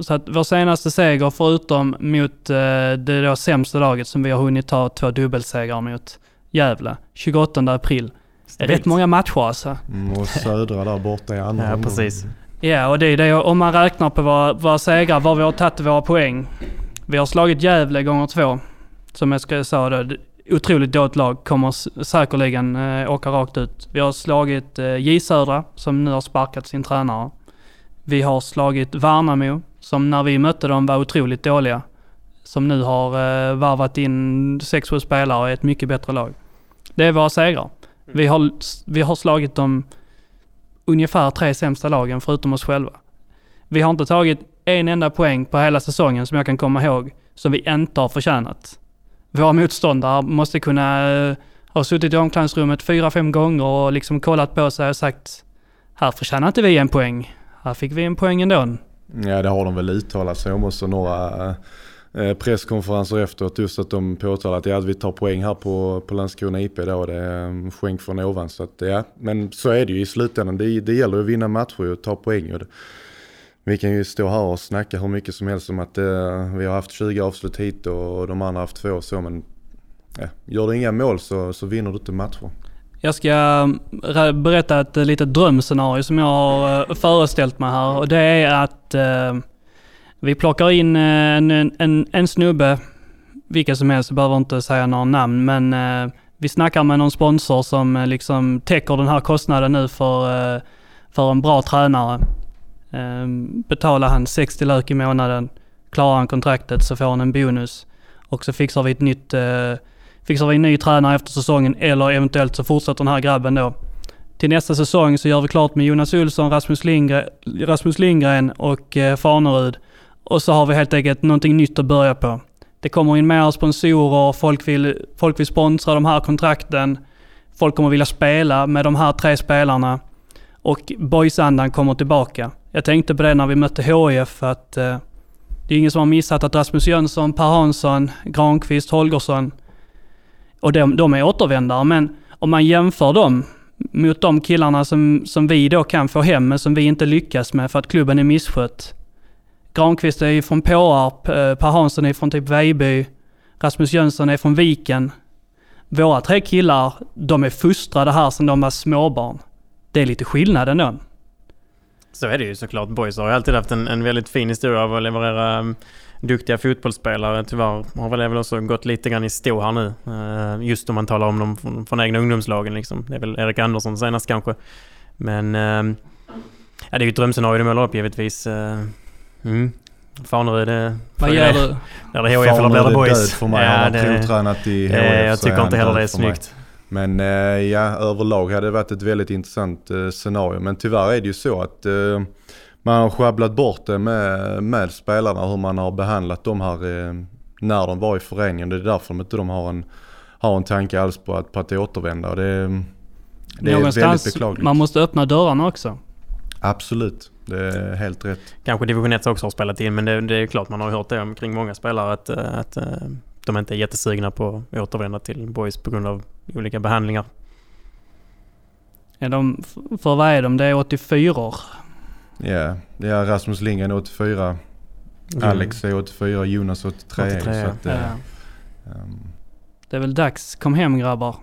så att vår senaste seger förutom mot eh, det då sämsta laget som vi har hunnit ta två dubbelsegrar mot, Gävle. 28 april. Det är rätt många matcher alltså. Mm, och Södra där borta i andra Ja, precis. Ja, och det är det om man räknar på våra, våra segrar, var vi har tagit våra poäng. Vi har slagit Gävle gånger två. Som jag ska säga då, otroligt dåligt lag. Kommer säkerligen eh, åka rakt ut. Vi har slagit eh, J Södra, som nu har sparkat sin tränare. Vi har slagit Värnamo, som när vi mötte dem var otroligt dåliga. Som nu har eh, varvat in 6-7 spelare och är ett mycket bättre lag. Det är våra segrar. Vi har, vi har slagit de ungefär tre sämsta lagen förutom oss själva. Vi har inte tagit en enda poäng på hela säsongen som jag kan komma ihåg som vi inte har förtjänat. Våra motståndare måste kunna eh, ha suttit i omklädningsrummet fyra, fem gånger och liksom kollat på sig och sagt här förtjänar inte vi en poäng. Här fick vi en poäng ändå. Ja det har de väl uttalat sig om också några, eh, Eh, presskonferenser efteråt just att de påtalar att ja, vi tar poäng här på, på Landskrona IP då. Det är mm, skänk från ovan. Så att, ja, men så är det ju i slutändan. Det, det gäller att vinna matcher och ta poäng. Och det, vi kan ju stå här och snacka hur mycket som helst om att eh, vi har haft 20 avslut hit och, och de andra har haft två och så. Men ja, gör du inga mål så, så vinner du inte matcher. Jag ska eh, berätta ett eh, litet drömscenario som jag har föreställt mig här. Och det är att eh, vi plockar in eh, en, en, en snubbe, vilka som helst, jag behöver inte säga några namn, men eh, vi snackar med någon sponsor som eh, liksom täcker den här kostnaden nu för, för en bra tränare. Betalar han 60 lök i månaden, klarar han kontraktet så får han en bonus. Och så fixar vi ett nytt fixar vi en ny tränare efter säsongen eller eventuellt så fortsätter den här grabben då. Till nästa säsong så gör vi klart med Jonas Olsson, Rasmus Lindgren, Rasmus Lindgren och eh, Farnerud. Och så har vi helt enkelt någonting nytt att börja på. Det kommer in mer sponsorer, folk vill, folk vill sponsra de här kontrakten. Folk kommer vilja spela med de här tre spelarna. Och boysandan kommer tillbaka. Jag tänkte på det när vi mötte HIF att eh, det är ingen som har missat att Rasmus Jönsson, Per Hansson, Granqvist, Holgersson och de, de är återvändare, men om man jämför dem mot de killarna som, som vi då kan få hem, men som vi inte lyckas med för att klubben är misskött. Granqvist är ju från Påarp, eh, Per Hansson är från typ Vejby, Rasmus Jönsson är från Viken. Våra tre killar, de är fostrade här sedan de var småbarn. Det är lite skillnad ändå. Så är det ju såklart. Boys har ju alltid haft en, en väldigt fin historia av att leverera um, duktiga fotbollsspelare. Tyvärr har väl väl också gått lite grann i stå här nu. Uh, just om man talar om dem från, från egna ungdomslagen liksom. Det är väl Erik Andersson senast kanske. Men uh, ja, det är ju ett drömscenario de målar upp givetvis. Uh, mm. Fanerud, det... Vad gör du? Är det HIF eller blir det är Boys? död för mig. han har provtränat i HIF. eh, jag är tycker inte heller det är mig. snyggt. Men eh, ja, överlag hade det varit ett väldigt intressant eh, scenario. Men tyvärr är det ju så att eh, man har sjabblat bort det med, med spelarna, hur man har behandlat dem här eh, när de var i föreningen. Det är därför de inte de har en, har en tanke alls på att, på att återvända. Och det, det är väldigt beklagligt. man måste öppna dörrarna också. Absolut, det är helt rätt. Kanske division 1 också har spelat in, men det, det är klart man har hört det omkring många spelare att, eh, att eh, de inte är jättesugna på att återvända till Boys på grund av olika behandlingar. Är de, för vad är de? Det är 84 år. Ja, det är Rasmus Lindgren 84, Alex är 84, Jonas 83. 83, så att, Ja. ehm, Det är väl dags. Kom hem grabbar.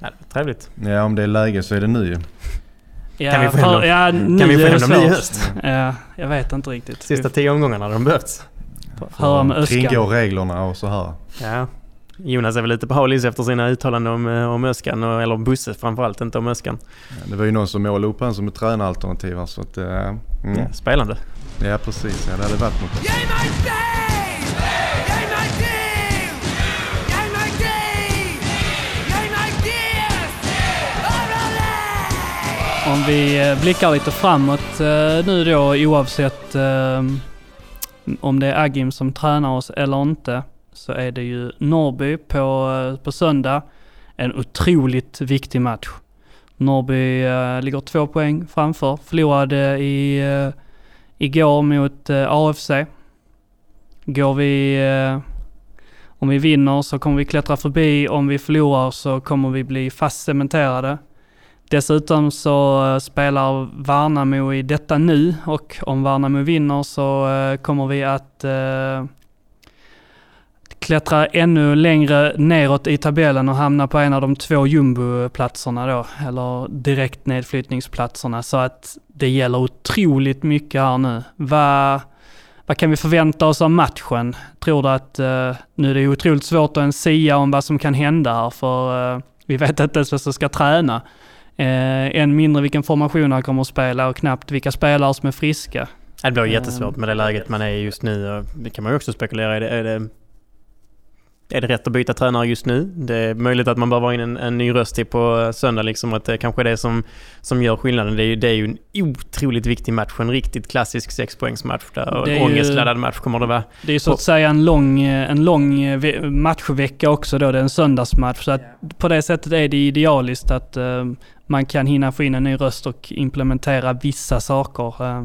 Ja, trevligt. ja, om det är läge så är det nu. Ja, Kan vi få hem dem? ja, Kan vi få hem dem i höst? Ja, jag vet inte riktigt. Sista tio omgångarna har de behövts. Höra med Öskan. Kringgå reglerna och så här. Ja. Jonas är väl lite på halis efter sina uttalanden om, eh, om Öskan, och, eller Busse framförallt, inte om Öskan. Ja, Det var ju någon som målade upp han som ett tränaralternativ så att, eh, mm. Ja, spelande. Ja precis, ja, det hade varit något. Om vi eh, blickar lite framåt eh, nu då oavsett eh, om det är Agim som tränar oss eller inte så är det ju Norrby på, på söndag. En otroligt viktig match. Norrby ligger två poäng framför. Förlorade i, igår mot AFC. Går vi... Om vi vinner så kommer vi klättra förbi. Om vi förlorar så kommer vi bli fast cementerade. Dessutom så eh, spelar Värnamo i detta nu och om Värnamo vinner så eh, kommer vi att eh, klättra ännu längre neråt i tabellen och hamna på en av de två jumboplatserna då, eller direkt nedflyttningsplatserna. Så att det gäller otroligt mycket här nu. Vad, vad kan vi förvänta oss av matchen? Tror du att, eh, nu är det otroligt svårt att ens sia om vad som kan hända här för eh, vi vet inte ens vem som ska träna. Eh, än mindre vilken formation han kommer att spela och knappt vilka spelare som är friska. Det blir Mm. jättesvårt med det läget man är i just nu. Det kan man ju också spekulera i. Är det, är det, rätt att byta tränare just nu? Det är möjligt att man behöver in en, en ny röst till på söndag. Liksom, att det kanske är det som, som gör skillnaden. Det är, ju, det är ju en otroligt viktig match. En riktigt klassisk sexpoängsmatch. Där, och Det en ångestladdad match kommer det vara. Det är så att säga en lång, eh, en lång eh, ve- matchvecka också då. Det är en söndagsmatch. Så att på det sättet är det idealiskt att eh, man kan hinna få in en ny röst och implementera vissa saker. Eh,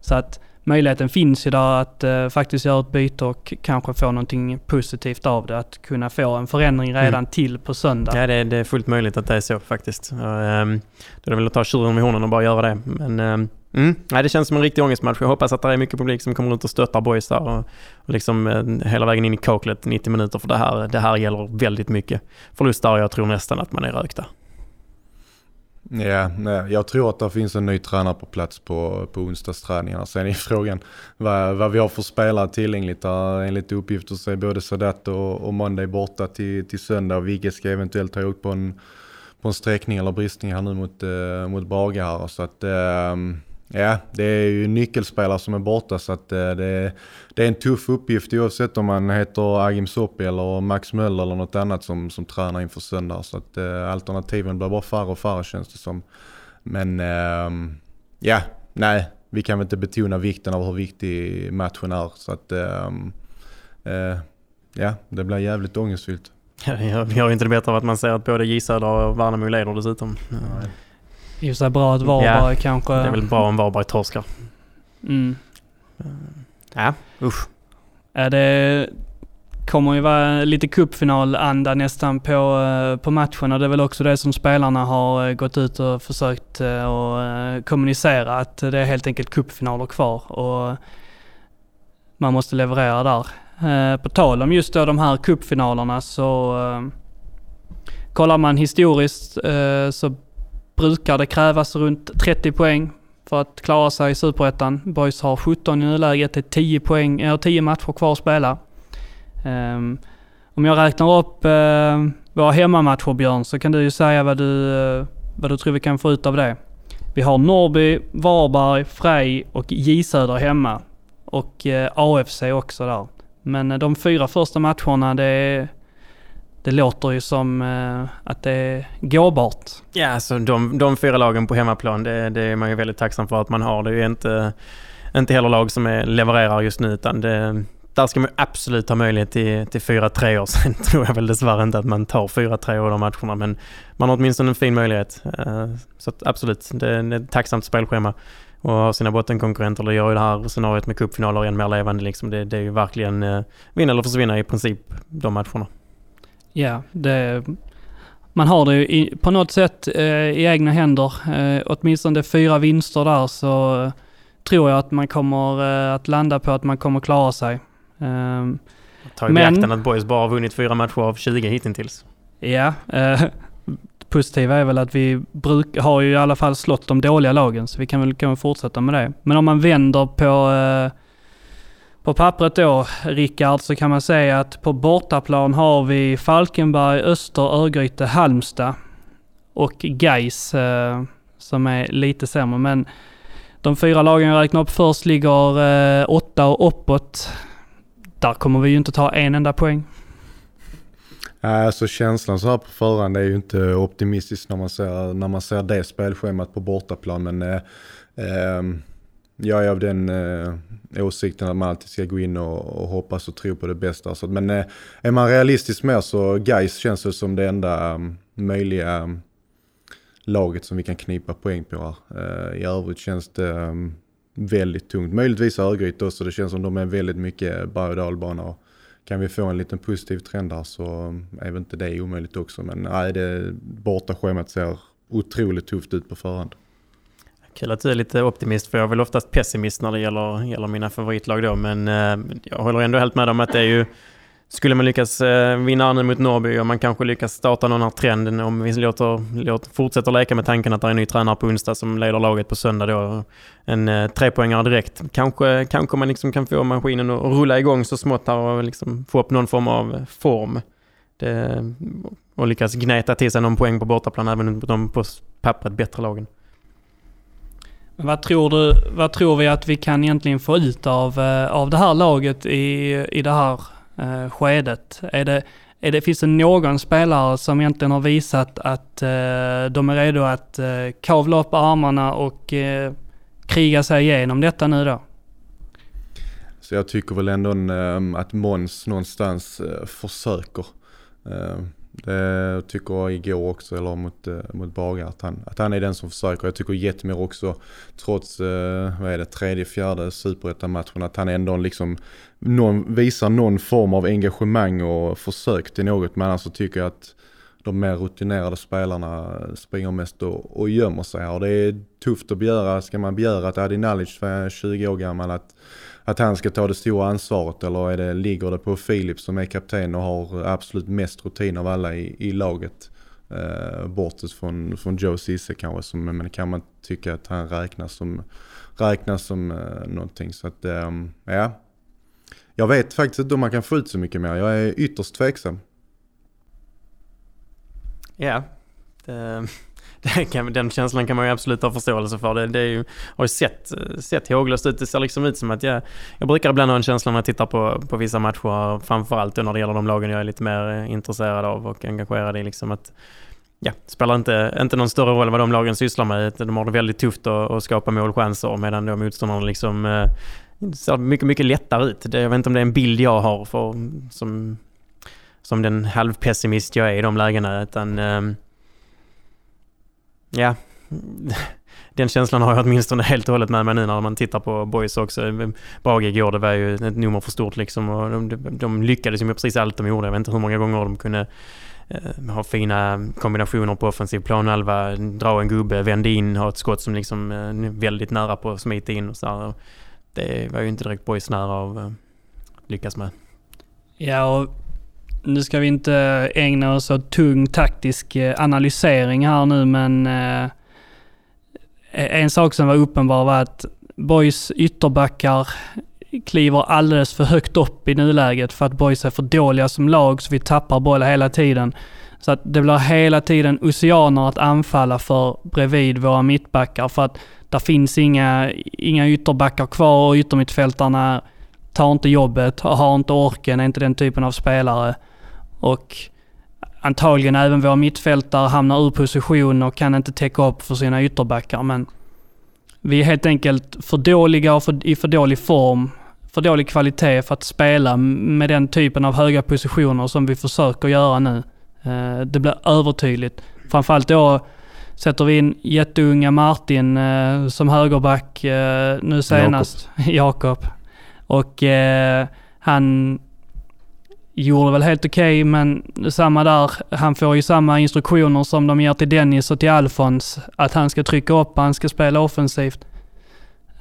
så att möjligheten finns där att eh, faktiskt göra ett byte och kanske få någonting positivt av det. Att kunna få en förändring redan Mm. till på söndag. Ja, det, är- det är fullt möjligt att det är så faktiskt. Och, ehm, Då är det väl att ta tjuren med hornen och bara göra det. Men ehm, mm, nej, det känns som en riktig ångestmatch. Jag hoppas att det är mycket publik som kommer ut och stöttar boys där och, och liksom eh, hela vägen in i kaklet 90 minuter. För det här, det här gäller väldigt mycket. Förlust där jag tror nästan att man är rökta. Ja, nej, jag tror att det finns en ny tränare på plats på, på onsdagsträningarna. Sen är frågan vad, vad vi har för spelare tillgängligt. Där, enligt uppgifter så är både Sadat och, och Monday borta till, till söndag. Och Vigge ska eventuellt ha åkt på en, på en sträckning eller bristning här nu mot, eh, mot Brage här. Så att, eh, ja, det är ju nyckelspelare som är borta så att eh, det, det är en tuff uppgift oavsett om man heter Agim Soppi eller Max Möller eller något annat som, som tränar inför söndag. Så att eh, alternativen blir bara färre och färre känns det som. Men ehm, ja, nej, vi kan väl inte betona vikten av hur viktig matchen är. Så att ehm, eh, ja, det blir jävligt ångestfyllt. Vi har ju inte det bättre av att man ser att både J Södra och Värnamo leder dessutom. I för sig bra att Varberg kanske... Det är väl bra om Varberg torskar. Mm. Ja, usch. Ja, det kommer ju vara lite cupfinalanda nästan på, eh, på matchen och det är väl också det som spelarna har eh, gått ut och försökt och eh, kommunicera att det är helt enkelt cupfinaler kvar och man måste leverera där. På tal om just då de här cupfinalerna så kollar man historiskt så brukar det krävas runt 30 poäng för att klara sig i Superettan. Boys har 17 i nuläget, det är 10, poäng, äh, 10 matcher kvar att spela. Um, om jag räknar upp uh, våra hemmamatcher Björn, så kan du ju säga vad du, uh, vad du tror vi kan få ut av det. Vi har Norrby, Varberg, Frej och J Söder hemma. Och eh, uh, AFC också där. Men de fyra första matcherna, det, är det låter ju som eh, att det är gåbart. Ja, alltså de, de fyra lagen på hemmaplan, det, det är man ju väldigt tacksam för att man har. Det är ju inte, inte heller lag som är, levererar just nu, utan det, där ska man absolut ha möjlighet till, till 4-3 år. Sen tror jag väl dessvärre inte att man tar 4-3 år de matcherna, men man har åtminstone en fin möjlighet. Eh, så absolut, det är ett tacksamt spelschema. Och ha sina bottenkonkurrenter, det gör ju det här scenariot med cupfinaler än mer levande. Liksom. Det, det är ju verkligen eh, vinna eller försvinna i princip, de matcherna. Ja, det, man har det ju i, på något sätt eh, i egna händer. Eh, åtminstone fyra vinster där så eh, tror jag att man kommer eh, att landa på att man kommer klara sig. Ehm, Ta i Men- beaktan att Boys bara har vunnit fyra matcher av 20 hittills. ja, eh, positiva är väl att vi bruk, har ju i alla fall slått de dåliga lagen så vi kan väl, kan väl fortsätta med det. Men om man vänder på eh, på pappret då, Rickard, så kan man säga att på bortaplan har vi Falkenberg, Öster, Örgryte, Halmstad och Gais eh, som är lite sämre. Men de fyra lagen jag räknar upp först ligger eh, åtta och uppåt. Där kommer vi ju inte ta en enda poäng. Nej, Alltså känslan så här på förhand är ju inte optimistisk när man ser, när man ser det spelschemat på bortaplan. Men eh, ehm, jag är av den eh, åsikten att man alltid ska gå in och, och hoppas och tro på det bästa. Så, men eh, är man realistisk mer så Gais känns det som det enda um, möjliga um, laget som vi kan knipa poäng på här. Eh, I övrigt känns det um, väldigt tungt. Möjligtvis Örgryte också. Det känns som de är väldigt mycket berg och dalbana. Och kan vi få en liten positiv trend här så är väl inte det omöjligt också. Men nej, det bortaschemat ser otroligt tufft ut på förhand. Kul att du är lite optimist för jag är väl oftast pessimist när det gäller, gäller mina favoritlag då. Men eh, jag håller ändå helt med om att det är ju... Skulle man lyckas eh, vinna nu mot Norrby och man kanske lyckas starta någon här trenden om vi låter, låter, fortsätter leka med tanken att det är en ny tränare på onsdag som leder laget på söndag då. En eh, trepoängare direkt. Kanske, kanske man liksom kan få maskinen att rulla igång så smått här och liksom få upp någon form av form. Det, och lyckas gneta till sig någon poäng på bortaplan även mot de på pappret bättre lagen. Vad tror, du, vad tror vi att vi kan egentligen få ut av, eh, av det här laget i, i det här eh, skedet? Är det, är det, finns det någon spelare som egentligen har visat att eh, de är redo att eh, kavla upp armarna och eh, kriga sig igenom detta nu då? Så jag tycker väl ändå eh, att Måns någonstans eh, försöker. Eh, det tycker igår också, eller mot, eh, mot Baga, att han, att han är den som försöker. Jag tycker Jetmir också, trots, eh, vad är det, tredje, fjärde superettan-matchen, att han ändå liksom någon, visar någon form av engagemang och försök till något. Men annars så tycker jag att de mer rutinerade spelarna springer mest och, och gömmer sig här. Och det är tufft att begära, ska man begära att Adi Nalic, 20 år gammal, att att han ska ta det stora ansvaret eller är det, ligger det på Filip som är kapten och har absolut mest rutin av alla i, i laget? Eh, bortsett från, från Joe Cisse kanske, som, men kan man tycka att han räknas som, räknas som eh, någonting. Så att, eh, ja. Jag vet faktiskt inte om man kan få ut så mycket mer. Jag är ytterst tveksam. Ja, yeah. kan, den känslan kan man ju absolut ha förståelse för. Det, det är ju, har ju sett, sett håglöst ut. Det ser liksom ut som att jag, jag brukar ibland ha en känsla när jag tittar på, på vissa matcher, framförallt när det gäller de lagen jag är lite mer eh, intresserad av och engagerad i. Liksom att, ja, spelar inte, inte någon större roll vad de lagen sysslar med. De har det väldigt tufft att, att skapa målchanser medan de motståndarna liksom eh, ser mycket, mycket lättare ut. Det, jag vet inte om det är en bild jag har för, som, som den halvpessimist jag är i de lägena. Utan, eh, ja, den känslan har jag åtminstone helt och hållet med mig nu när man tittar på boys också. Brage igår, det var ju ett nummer för stort liksom och de, de, lyckades ju med precis allt de gjorde. Jag vet inte hur många gånger de kunde eh, ha fina kombinationer på offensiv planhalva, dra en gubbe, vända in, ha ett skott som liksom eh, väldigt nära på att smita in och så här. Det var ju inte direkt boys nära av att lyckas med. Ja, och nu ska vi inte ägna oss åt tung taktisk eh, analysering här nu, men eh, en sak som var uppenbar var att Boys ytterbackar kliver alldeles för högt upp i nuläget för att Boys är för dåliga som lag, så vi tappar boll hela tiden. Så att det blir hela tiden oceaner att anfalla för bredvid våra mittbackar för att där finns inga, inga ytterbackar kvar och yttermittfältarna tar inte jobbet, har inte orken, är inte den typen av spelare. Och antagligen även våra mittfältare hamnar ur position och kan inte täcka upp för sina ytterbackar. Men vi är helt enkelt för dåliga och för, i för dålig form, för dålig kvalitet för att spela med den typen av höga positioner som vi försöker göra nu. Eh, det blir övertydligt. Framförallt då sätter vi in jätteunga Martin eh, som högerback eh, nu senast. Jakob. Och han gjorde väl helt okej, okay, men samma där. Han får ju samma instruktioner som de ger till Dennis och till Alfons. Att han ska trycka upp, han ska spela offensivt.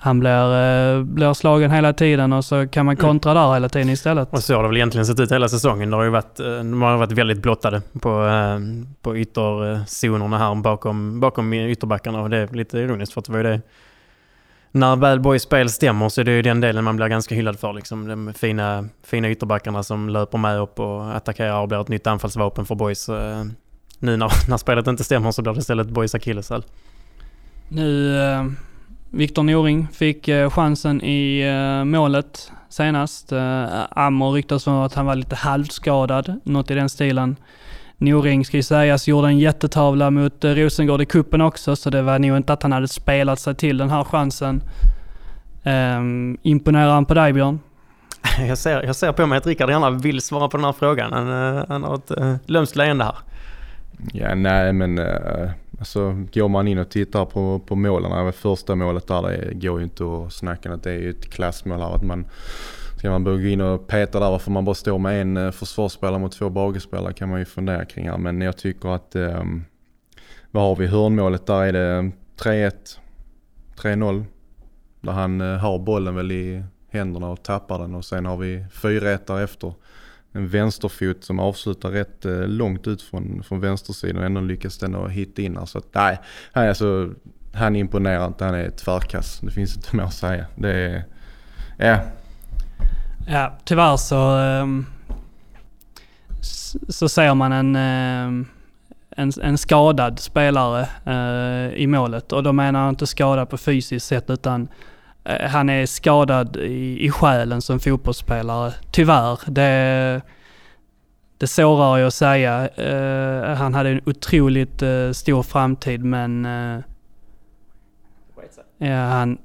Han blir, eh, blir slagen hela tiden och så kan man kontra där hela tiden istället. Och så har det väl egentligen sett ut hela säsongen. Det har ju varit, eh, de har varit väldigt blottade på, eh, på ytterzonerna här bakom, bakom ytterbackarna. Och det är lite ironiskt för att det var ju det när väl Boys spel stämmer så är det ju den delen man blir ganska hyllad för. Liksom. De fina, fina ytterbackarna som löper med upp och attackerar och blir ett nytt anfallsvapen för Boys. Eh, nu när, när spelet inte stämmer så blir det istället Boys akilleshäl. Nu, eh, Viktor Noring fick eh, chansen i eh, målet senast. Eh, Amor ryktas om att han var lite halvskadad, något i den stilen. Noring ska ju sägas gjorde en jättetavla mot eh, Rosengård i kuppen också, så det var nog inte att han hade spelat sig till den här chansen. Um, imponerar han på dig Björn? Jag ser, jag ser på mig att Rickard gärna vill svara på den här frågan. Han, eh, han har ett uh, lömskt leende här. Ja, nej men uh, alltså går man in och tittar på, på målen, första målet där, det går ju inte att snacka att det är ju ett klassmål här. Att man Ska man börja gå in och peta där varför man bara står med en eh, försvarsspelare mot två bagespelare kan man ju fundera kring här. Men jag tycker att, eh, vad har vi, hörnmålet där är det ehm, 3-1, 3-0. Där han eh, har bollen väl i händerna och tappar den och sen har vi 4-1 därefter. En vänsterfot som avslutar rätt eh, långt ut från, från vänstersidan och ändå lyckas den att hitta in här. Så att nej, han, alltså, han imponerar inte, han är tvärkass. Det finns inte mer att säga. Det är, ja, Ja, tyvärr så, um, så ser man en, um, en, en, skadad spelare uh, i målet. Och då menar jag inte skadad på fysiskt sätt utan uh, han är skadad i, i själen som fotbollsspelare. Tyvärr. Det, det sårar ju att säga. Uh, han hade en otroligt stor framtid men ja, han,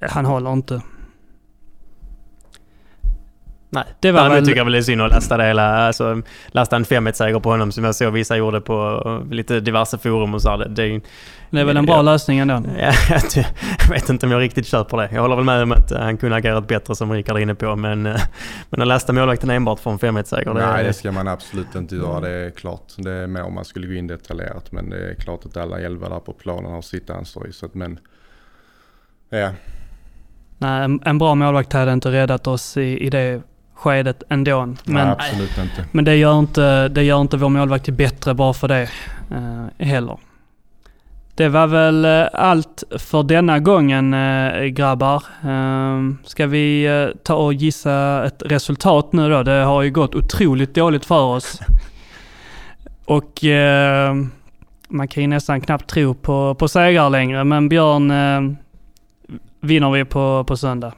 han håller inte. Nej, Det var Däremot väl- tycker jag väl det är synd att lasta det hela, alltså lasta en 5 seger på honom som jag såg vissa gjorde på eh, lite diverse forum och så. Det, det Det är väl en bra Ja. lösning ändå. ja, jag jag vet inte om jag riktigt köper det. Jag håller väl med om att eh, han kunde ha agerat bättre som Rickard är inne på, men, eh, men att lasta målvakten enbart för en 5 seger det, Nej det ska man absolut inte göra. Det är klart. Det är mer om man skulle gå in detaljerat. Men det är klart att alla elva där på planen har sitt ansvar i. Så att, men ja, Nej, en, en bra målvakt hade inte räddat oss i, i det skedet ändå. Men, nej, absolut inte. men det, gör inte, det gör inte vår målvakt till bättre bara för det eh, heller. Det var väl eh, allt för denna gången eh, grabbar. Eh, ska vi eh, ta och gissa ett resultat nu då? Det har ju gått otroligt dåligt för oss. Och eh, man kan ju nästan knappt tro på, på segrar längre. Men Björn, eh, vinner vi på, på söndag?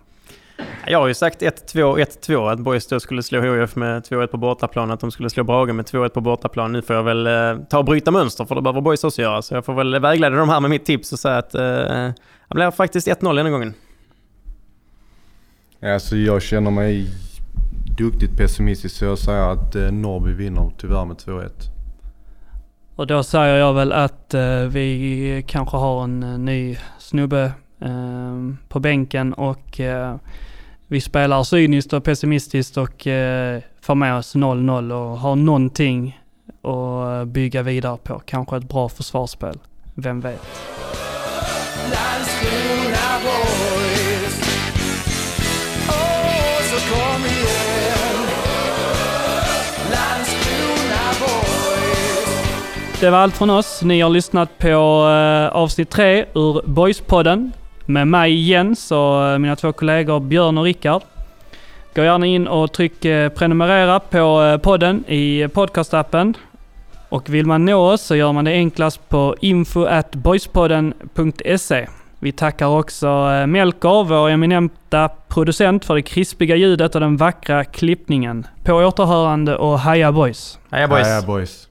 Jag har ju sagt 1-2, 1-2 att Boys då skulle slå HIF med 2-1 på bortaplan, att de skulle slå Brage med 2-1 på bortaplan. Nu får jag väl eh, ta och bryta mönster för det behöver Boys också göra. Så jag får väl vägleda dem här med mitt tips och säga att eh, det blir faktiskt 1-0 denna gången. Alltså jag känner mig duktigt pessimistisk så jag säger att eh, Norrby vinner tyvärr med 2-1. Och då säger jag väl att eh, vi kanske har en eh, ny snubbe eh, på bänken och eh, vi spelar cyniskt och pessimistiskt och eh, får med oss 0-0 och har någonting att eh, bygga vidare på. Kanske ett bra försvarsspel. Vem vet? Det var allt från oss. Ni har lyssnat på eh, avsnitt tre ur Boyspodden med mig Jens och eh, mina två kollegor Björn och Rickard. Gå gärna in och tryck eh, prenumerera på eh, podden i podcastappen. Och vill man nå oss så gör man det enklast på info at boyspodden.se. Vi tackar också Melker, vår eminenta producent, för det krispiga ljudet och den vackra klippningen. På återhörande och heja boys! Heja boys! Heja boys.